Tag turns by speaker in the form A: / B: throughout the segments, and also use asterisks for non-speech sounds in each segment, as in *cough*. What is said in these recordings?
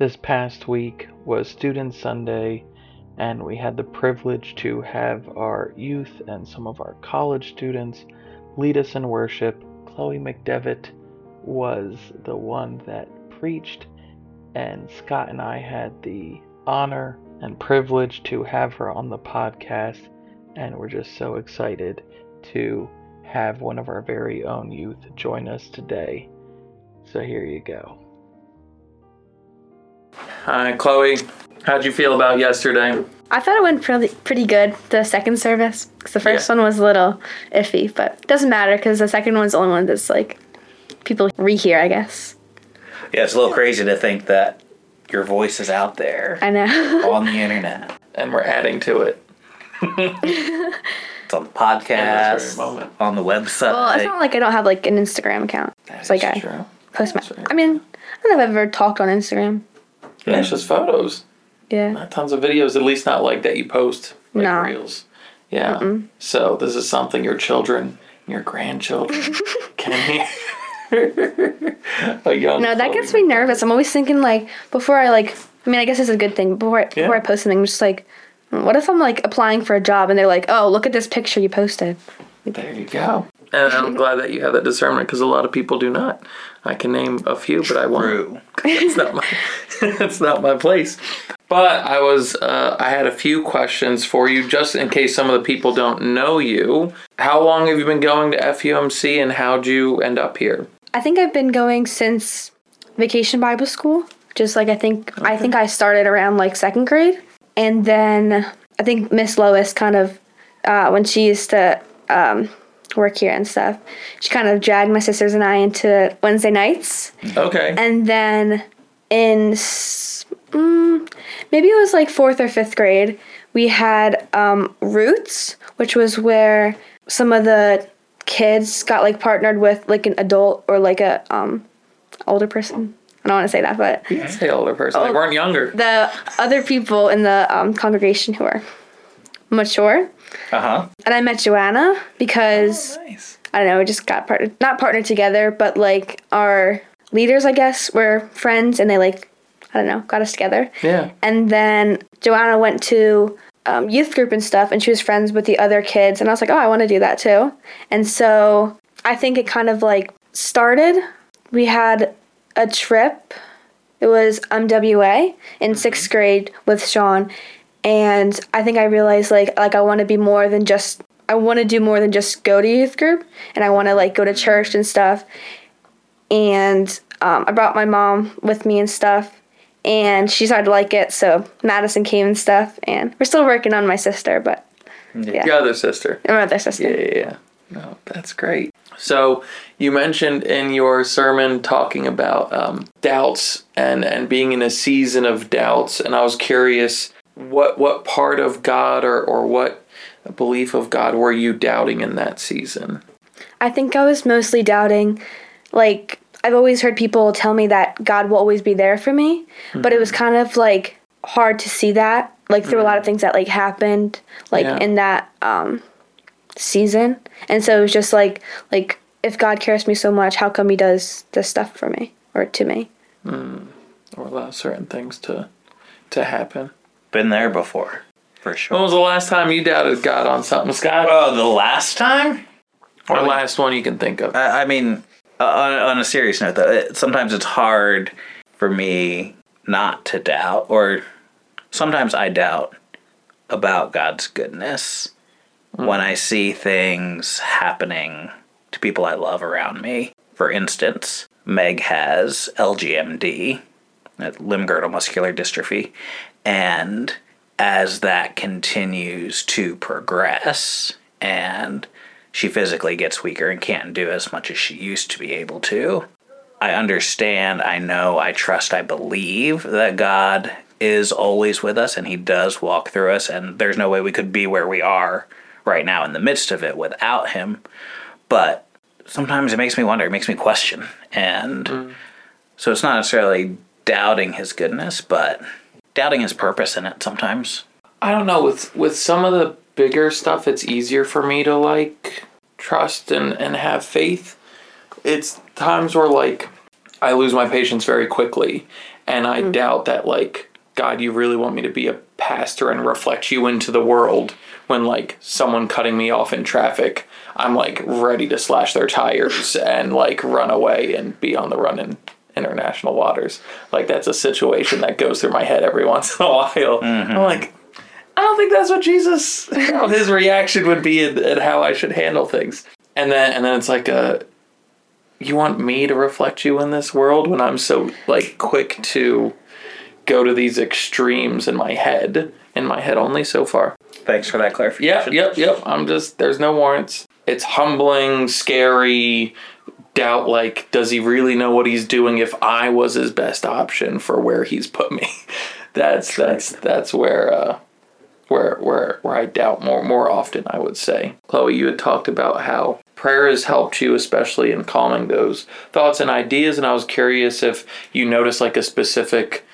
A: This past week was Student Sunday, and we had the privilege to have our youth and some of our college students lead us in worship. Chloe McDevitt was the one that preached, and Scott and I had the honor and privilege to have her on the podcast, and we're just so excited to have one of our very own youth join us today. So here you go. Hi, Chloe. How'd you feel about yesterday?
B: I thought it went pretty pretty good. The second service, 'cause the first
A: Yeah.
B: one was a little iffy, but it doesn't matter because the second one's the only one that's like people rehear, I guess.
C: Yeah, it's a little crazy to think that your voice is out there
B: I know. *laughs*
C: on the internet.
A: And we're adding to it.
C: It's on the podcast,
A: moment.
C: on the website.
B: well, it's not like I don't have like an Instagram account. It's like I
A: true.
B: post my.
A: That's right.
B: I mean, I don't know if I've ever talked on Instagram.
A: Yeah, it's just photos.
B: Yeah.
A: Not tons of videos, at least not like that you post like
B: No.
A: reels. Yeah. So this is something your children, your grandchildren *laughs* can hear. a young
B: No, that
A: Chloe
B: gets me nervous. I'm always thinking like before I like. I mean, I guess it's a good thing. Before I, before I post something, I'm just like, what if I'm like applying for a job and they're like, oh, look at this picture you posted.
A: There you go. And I'm glad that you have that discernment because a lot of people do not. I can name a few, but I won't.
C: True. *laughs*
A: It's not my. *laughs* it's not my place. But I was. Uh, I had a few questions for you, just in case some of the people don't know you. How long have you been going to FUMC, and how'd you end up here?
B: I think I've been going since Vacation Bible School. Just like I think I think I started around like second grade, and then I think Miss Lois kind of uh, when she used to um, work here and stuff, she kind of dragged my sisters and I into Wednesday nights,
A: Okay.
B: and then in mm, maybe it was like fourth or fifth grade, we had um, Roots, which was where some of the kids got like partnered with like an adult or like a um, older person. I don't want to say that, but
A: You can say older person. They
B: Oh.
A: weren't younger.
B: the other people in the um, congregation who are mature.
C: Uh huh.
B: And I met Joanna because
C: Nice.
B: I don't know, we just got partnered, not partnered together, but like our leaders, I guess, were friends and they like, I don't know, got us together.
A: Yeah.
B: And then Joanna went to um, youth group and stuff, and she was friends with the other kids. And I was like, oh, I want to do that too. And so I think it kind of like started. We had a trip. It was MWA in sixth grade with Sean, and I think I realized like like I want to be more than just I want to do more than just go to youth group, and I want to like go to church and stuff. And um, I brought my mom with me and stuff, and she started to like it. So Madison came and stuff, and we're still working on my sister, but yeah,
A: Your other sister.
B: my other sister.
A: Yeah, yeah, yeah. No, that's great. So you mentioned in your sermon talking about um, doubts and and being in a season of doubts, and I was curious what what part of God or or what belief of God were you doubting in that season?
B: I think I was mostly doubting, like, I've always heard people tell me that God will always be there for me, but it mm-hmm. was kind of like hard to see that, like, through a lot of mm-hmm. things that, like, happened, like,
A: Yeah.
B: in that, um, season. And so it was just like, like, if God cares me so much, how come He does this stuff for me or to me? Mm.
A: Or allow certain things to to happen.
C: Been there before, for sure.
A: When was the last time you doubted God on something, Scott?
C: Oh, the last time?
A: or last one you can think of?
C: I, I mean, uh, on, on a serious note, though, it, sometimes it's hard for me not to doubt, or sometimes I doubt about God's goodness when I see things happening to people I love around me. For instance, Meg has LGMD, limb girdle muscular dystrophy, and as that continues to progress and she physically gets weaker and can't do as much as she used to be able to. I understand, I know, I trust, I believe that God is always with us and He does walk through us, and there's no way we could be where we are right now in the midst of it without Him. But sometimes it makes me wonder, it makes me question. And mm. so it's not necessarily doubting His goodness, but doubting His purpose in it sometimes.
A: I don't know with with some of the bigger stuff it's easier for me to like trust and and have faith. It's times where like I lose my patience very quickly and I hmm. doubt that like God, you really want me to be a pastor and reflect you into the world when like someone cutting me off in traffic, I'm like ready to slash their tires *laughs* and like run away and be on the run in international waters. Like that's a situation that goes through my head every once in a *laughs* while. Mm-hmm. I'm like, I don't think that's what Jesus, *laughs* how his reaction would be and, and how I should handle things. And then and then it's like a, you want me to reflect you in this world when I'm so like quick to go to these extremes in my head, in my head only so far.
C: Thanks for that
A: Yep,
C: clarification.
A: yep, yep. I'm just there's no warrants. It's humbling, scary, doubt like does he really know what he's doing if I was his best option for where he's put me? *laughs* That's that's that's where uh where where where I doubt more more often I would say. Chloe, you had talked about how prayer has helped you especially in calming those thoughts and ideas and I was curious if you noticed like a specific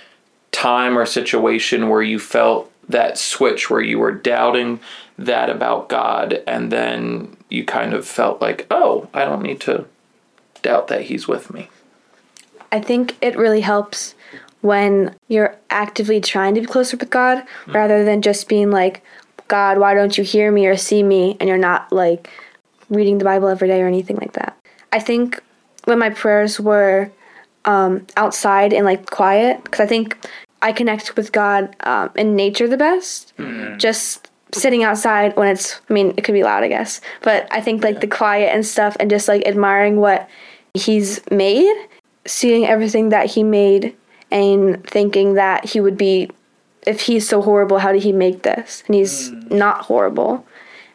A: time or situation where you felt that switch where you were doubting that about God and then you kind of felt like, oh, I don't need to doubt that He's with me.
B: I think it really helps when you're actively trying to be closer with God rather than just being like, God, why don't you hear me or see me? And you're not like reading the Bible every day or anything like that. I think when my prayers were um, outside and like quiet, because I think I connect with God um, in nature the best. Just sitting outside when it's, I mean, it could be loud, I guess, but I think like the quiet and stuff and just like admiring what He's made seeing everything that he made and thinking that he would be if he's so horrible how did he make this? And he's mm. not horrible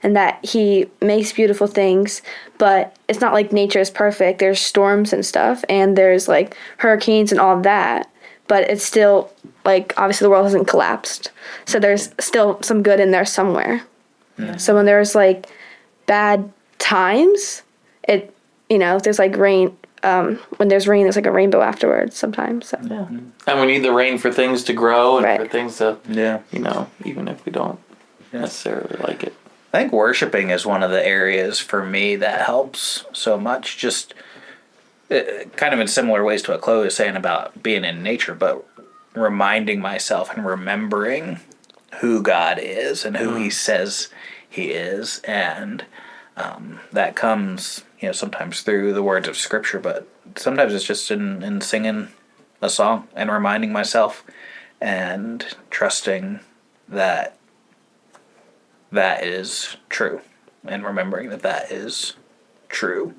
B: and that he makes beautiful things but it's not like nature is perfect. There's storms and stuff and there's like hurricanes and all that but it's still like obviously the world hasn't collapsed. So there's still some good in there somewhere. So when there's like bad times it you know if there's like rain um, when there's rain there's like a rainbow afterwards sometimes so
A: And we need the rain for things to grow and for things to,
C: Yeah.
A: you know, even if we don't necessarily like it.
C: I think worshiping is one of the areas for me that helps so much. Just uh, kind of in similar ways to what Chloe was saying about being in nature, but reminding myself and remembering who God is and who He says He is, and um, that comes, you know, sometimes through the words of Scripture, but sometimes it's just in in singing a song and reminding myself and trusting that that is true and remembering that that is true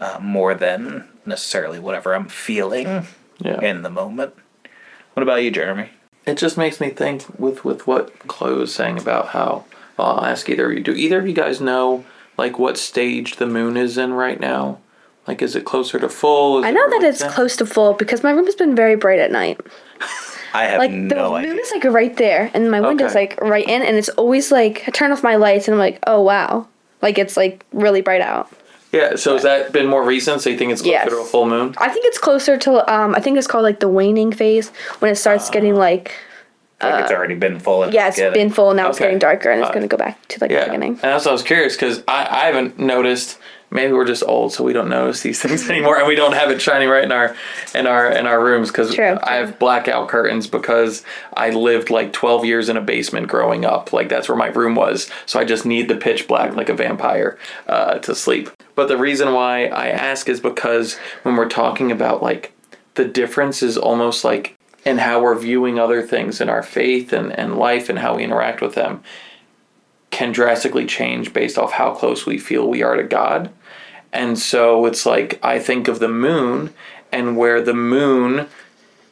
C: uh, more than necessarily whatever I'm feeling
A: Yeah.
C: in the moment. What about you, Jeremy?
A: It just makes me think with with what Chloe was saying about how well, I'll ask either of you. Do either of you guys know like what stage the moon is in right now? Like, is it closer to full? Is
B: I
A: it
B: know that
A: really
B: it's
A: thin?
B: close to full because my room has been very bright at night. *laughs*
C: I have
B: Like the
C: no
B: moon
C: idea.
B: is like right there, and my window's
A: Okay.
B: like right in, and it's always like I turn off my lights, and I'm like, oh wow, like it's like really bright out.
A: Yeah. So has that been more recent? So you think it's closer
B: Yes.
A: to a full moon?
B: I think it's closer to um I think it's called like the waning phase when it starts getting like
C: like it's already been full. and
B: yeah it's
C: getting-
B: been full now it's
A: Okay.
B: getting darker and it's
A: Uh,
B: gonna go back to like the beginning.
A: And that's what I was curious because I, I haven't noticed. Maybe we're just old, so we don't notice these *laughs* things anymore, and we don't have it shining right in our in our in our rooms because I have blackout curtains because I lived like twelve years in a basement growing up. Like that's where my room was, so I just need the pitch black like a vampire uh, to sleep. But the reason why I ask is because when we're talking about like the difference is almost like in how we're viewing other things in our faith and, and life and how we interact with them can drastically change based off how close we feel we are to God. And so it's like I think of the moon and where the moon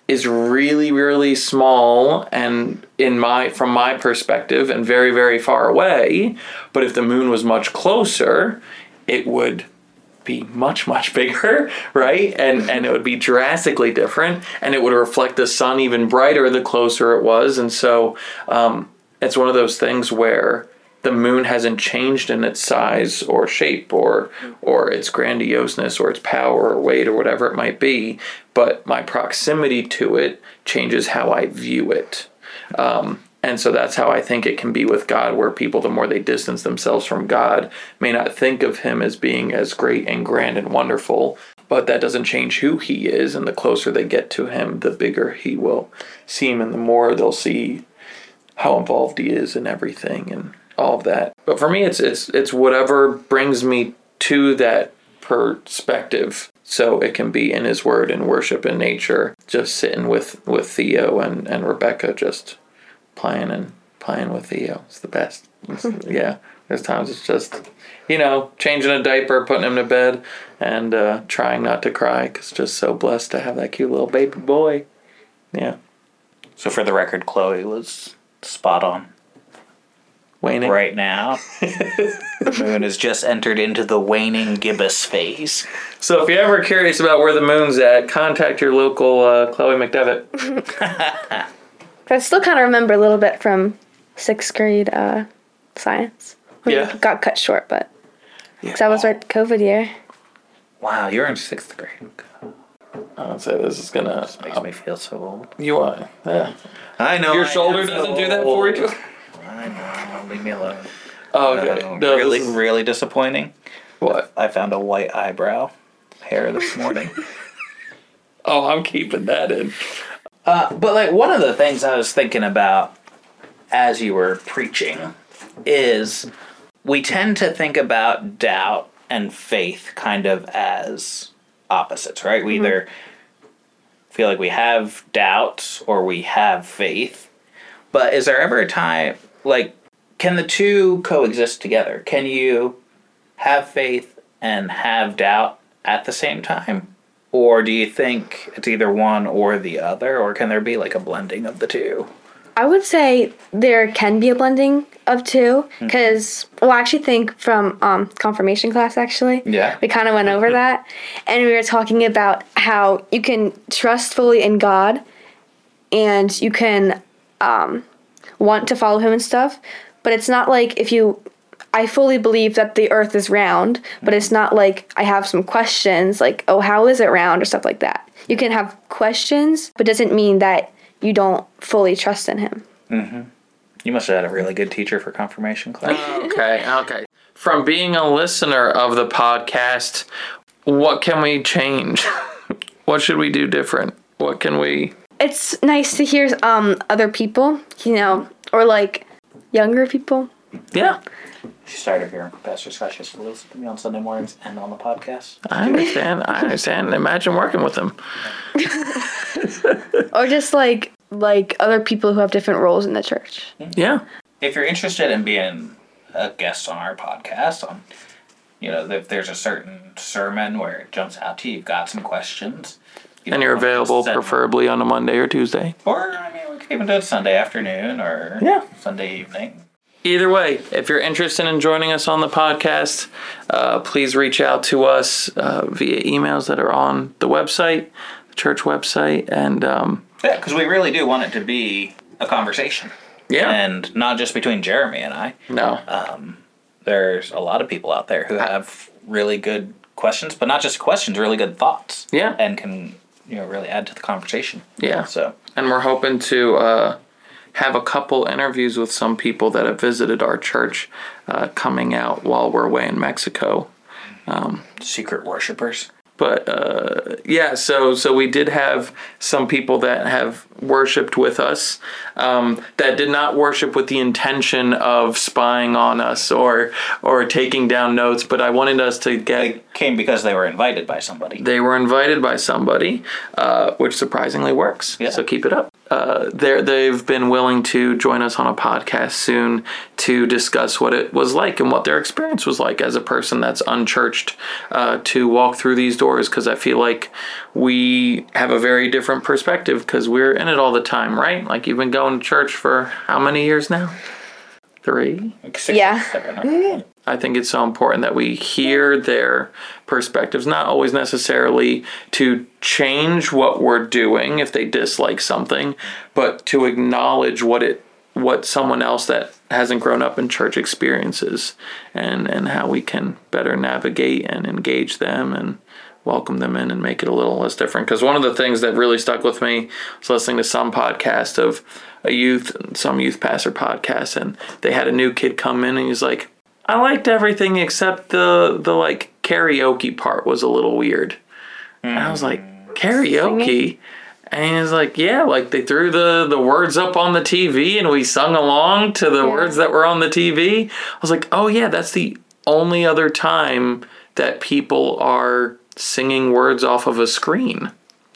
A: is really really small and in my from my perspective and very very far away, but if the moon was much closer, it would be much much *laughs* bigger right? And and it would be drastically different and it would reflect the sun even brighter the closer it was. And so um, it's one of those things where the moon hasn't changed in its size or shape or or its grandioseness or its power or weight or whatever it might be but my proximity to it changes how i view it. Um, and so that's how I think it can be with God, where people, the more they distance themselves from God, may not think of Him as being as great and grand and wonderful, but that doesn't change who he is. And the closer they get to him, the bigger he will seem, and the more they'll see how involved he is in everything and all of that. But for me, it's it's it's whatever brings me to that perspective. So it can be in his word and worship in nature, just sitting with with Theo and and Rebecca, just playing and playing with Theo. It's the best. It's- yeah, there's times it's just you know changing a diaper, putting him to bed, and uh, trying not to cry because just so blessed to have that cute little baby boy. Yeah,
C: So for the record, Chloe was spot on.
A: waning.
C: Right now, *laughs* the moon has just entered into the waning gibbous phase.
A: So if you're ever curious about where the moon's at, contact your local uh, Chloe McDevitt. *laughs*
B: I still kind of remember a little bit from sixth grade uh, science. We
A: Yeah.
B: got cut short, but because that was right COVID year.
C: Wow, you're in sixth grade.
A: I'd say this is gonna.
C: Makes me feel so old.
A: You are. Yeah.
C: I know.
A: Your shoulder doesn't do that for you.
C: old. I know. Leave me alone.
A: Oh, okay.
C: No,
A: No,
C: really,
A: this
C: really disappointing.
A: what?
C: I found a white eyebrow hair this morning. *laughs*
A: Oh, I'm keeping that in.
C: Uh, but like one of the things I was thinking about as you were preaching is we tend to think about doubt and faith kind of as opposites, right? We either feel like we have doubts or we have faith. But is there ever a time like can the two coexist together? Can you have faith and have doubt at the same time? Or do you think it's either one or the other, or can there be like a blending of the two?
B: I would say there can be a blending of two because, well, I actually think from um, confirmation class, actually,
C: Yeah.
B: we kind of went over that. And we were talking about how you can trust fully in God and you can um, want to follow Him and stuff. But it's not like if you, I fully believe that the earth is round, but it's not like I have some questions like, oh, how is it round or stuff like that. You can have questions, but doesn't mean that you don't fully trust in Him. Mm-hmm.
C: You must have had a really good teacher for confirmation class. *laughs*
A: Okay, okay. From being a listener of the podcast, what can we change? *laughs* what should we do different? What can we?
B: it's nice to hear um other people, you know, or like younger people.
A: Yeah,
C: She started here. Pastor Scott used to listen to me on Sunday mornings and on the podcast.
A: I understand. I understand. Imagine working with them. *laughs*
B: Or just like like other people who have different roles in the church.
A: Yeah.
C: If you're interested in being a guest on our podcast, on you know, if there's a certain sermon where it jumps out to you, you've got some questions. you
A: And you're available preferably on a Monday or Tuesday.
C: Or I mean, we could even do it Sunday afternoon or
A: Yeah.
C: Sunday evening.
A: Either way, if you're interested in joining us on the podcast, uh, please reach out to us uh, via emails that are on the website, the church website, and um,
C: Yeah, because we really do want it to be a conversation,
A: yeah,
C: and not just between Jeremy and I.
A: no,
C: There's a lot of people out there who have really good questions, but not just questions, really good thoughts.
A: Yeah.
C: and can you know really add to the conversation.
A: yeah.
C: So
A: and we're hoping to uh, have a couple interviews with some people that have visited our church uh, coming out while we're away in Mexico.
C: secret worshippers.
A: But uh, yeah, so so we did have some people that have worshipped with us um, that did not worship with the intention of spying on us or or taking down notes. But I wanted us to get
C: They came because they were invited by somebody.
A: they were invited by somebody, uh, which surprisingly works.
C: Yeah.
A: So keep it up. Uh, they've been willing to join us on a podcast soon to discuss what it was like and what their experience was like as a person that's unchurched uh, to walk through these doors. Because I feel like we have a very different perspective because we're in it all the time, right? Like you've been going to church for how many years now? Three?
C: Like six,
B: Yeah.
C: seven, huh?
A: I think it's so important that we hear their perspectives, not always necessarily to change what we're doing if they dislike something, but to acknowledge what it what someone else that hasn't grown up in church experiences and and how we can better navigate and engage them and welcome them in and make it a little less different because one of the things that really stuck with me was listening to some podcast of a youth some youth pastor podcast and they had a new kid come in and he's like I liked everything except the the like karaoke part was a little weird. And I was like, hmm. karaoke? And he was like, yeah, like they threw the, the words up on the TV and we sung along to the words that were on the TV. I was like, oh, yeah, that's the only other time that people are singing words off of a screen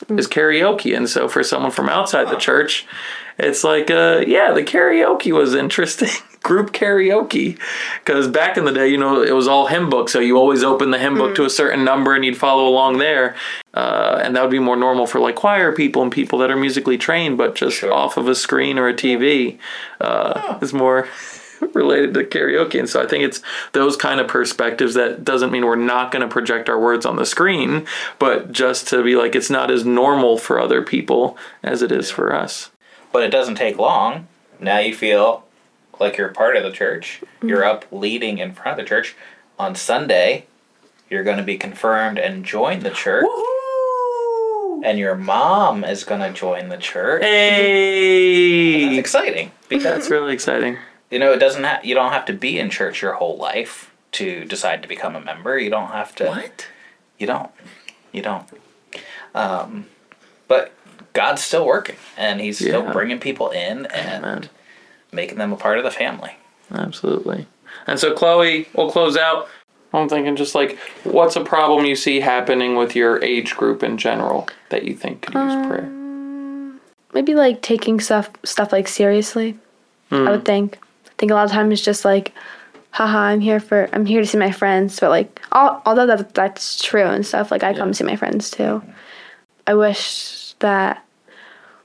A: is karaoke. And so for someone from outside the church, it's like, uh, yeah, the karaoke was interesting. *laughs* Group karaoke. Because back in the day, you know, it was all hymn book. So you always open the hymn book to a certain number and you'd follow along there. Uh, and that would be more normal for like choir people and people that are musically trained, but just
C: Sure.
A: off of a screen or a TV uh, is more *laughs* related to karaoke. And so I think it's those kind of perspectives that doesn't mean we're not going to project our words on the screen, but just to be like it's not as normal for other people as it is for us.
C: But it doesn't take long. Now you feel like you're part of the church. Mm-hmm. You're up leading in front of the church. On Sunday, you're going to be confirmed and join the church. And your mom is going to join the church. That's
A: Hey,
C: exciting because
A: that's really exciting.
C: You know it doesn't have you don't have to be in church your whole life to decide to become a member. You don't have to.
A: What?
C: You don't. You don't. Um, but God's still working, and He's still bringing people in and
A: Amen.
C: making them a part of the family.
A: Absolutely. And so, Chloe, we'll close out. I'm thinking just like, what's a problem you see happening with your age group in general that you think could use prayer?
B: Maybe like taking stuff stuff like seriously. I would think. I think a lot of times it's just like, haha, I'm here for I'm here to see my friends. But like, al- although that that's true and stuff, like I come see my friends too. I wish that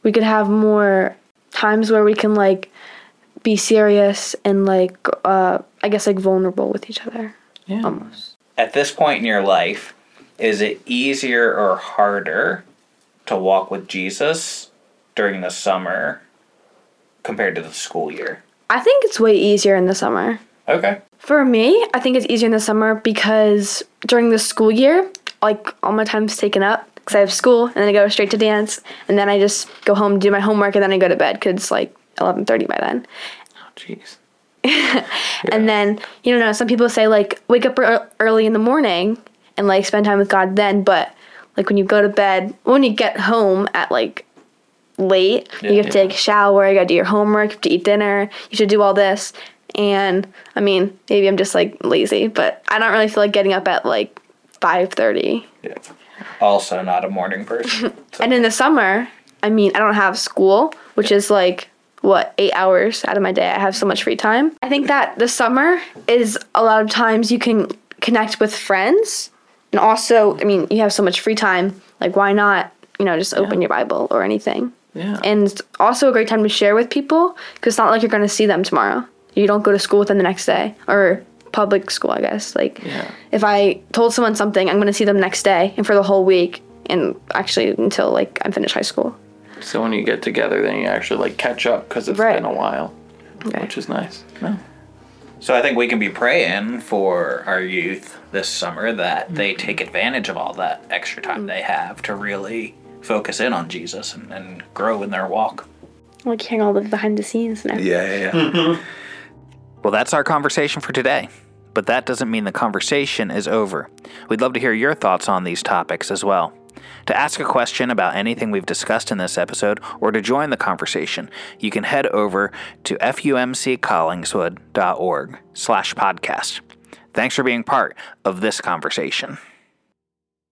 B: we could have more times where we can like be serious and like uh I guess like vulnerable with each other
A: Yeah.
B: almost.
C: At this point in your life, is it easier or harder to walk with Jesus during the summer compared to the school year?
B: I think it's way easier in the summer.
C: Okay.
B: For me, I think it's easier in the summer because during the school year, like all my time's taken up because I have school and then I go straight to dance and then I just go home do my homework and then I go to bed because it's like 11:30 by then.
A: Oh, jeez. *laughs*
B: And then you know some people say like wake up early in the morning and like spend time with God then, but like when you go to bed, when you get home at like late, you have to take a shower, you got to do your homework, you have to eat dinner, you should do all this. And I mean, maybe I'm just like lazy, but I don't really feel like getting up at like 5:30.
C: Yeah. Also, not a morning person. *laughs* So-
B: And in the summer, I mean, I don't have school, which is like what eight hours out of my day. I have so much free time. I think that the summer is a lot of times you can connect with friends, and also, I mean, you have so much free time. Like, why not, you know, just open your Bible or anything?
A: Yeah.
B: And it's also a great time to share with people because it's not like you're going to see them tomorrow. You don't go to school with them the next day or public school, I guess. Like,
A: Yeah.
B: if I told someone something, I'm going to see them next day and for the whole week, and actually until like I'm finished high school.
A: So when you get together, then you actually like catch up because it's
B: Right.
A: been a while,
B: Okay.
A: which is nice. No.
C: So I think we can be praying for our youth this summer that mm-hmm. they take advantage of all that extra time mm. they have to really focus in on Jesus and, and grow in their walk.
B: Like hearing all the behind the scenes and everything.
C: Yeah, yeah, yeah. Mm-hmm. well, that's our conversation for today. But that doesn't mean the conversation is over. We'd love to hear your thoughts on these topics as well. To ask a question about anything we've discussed in this episode or to join the conversation, you can head over to fumccollingswood.org slash podcast. Thanks for being part of this conversation.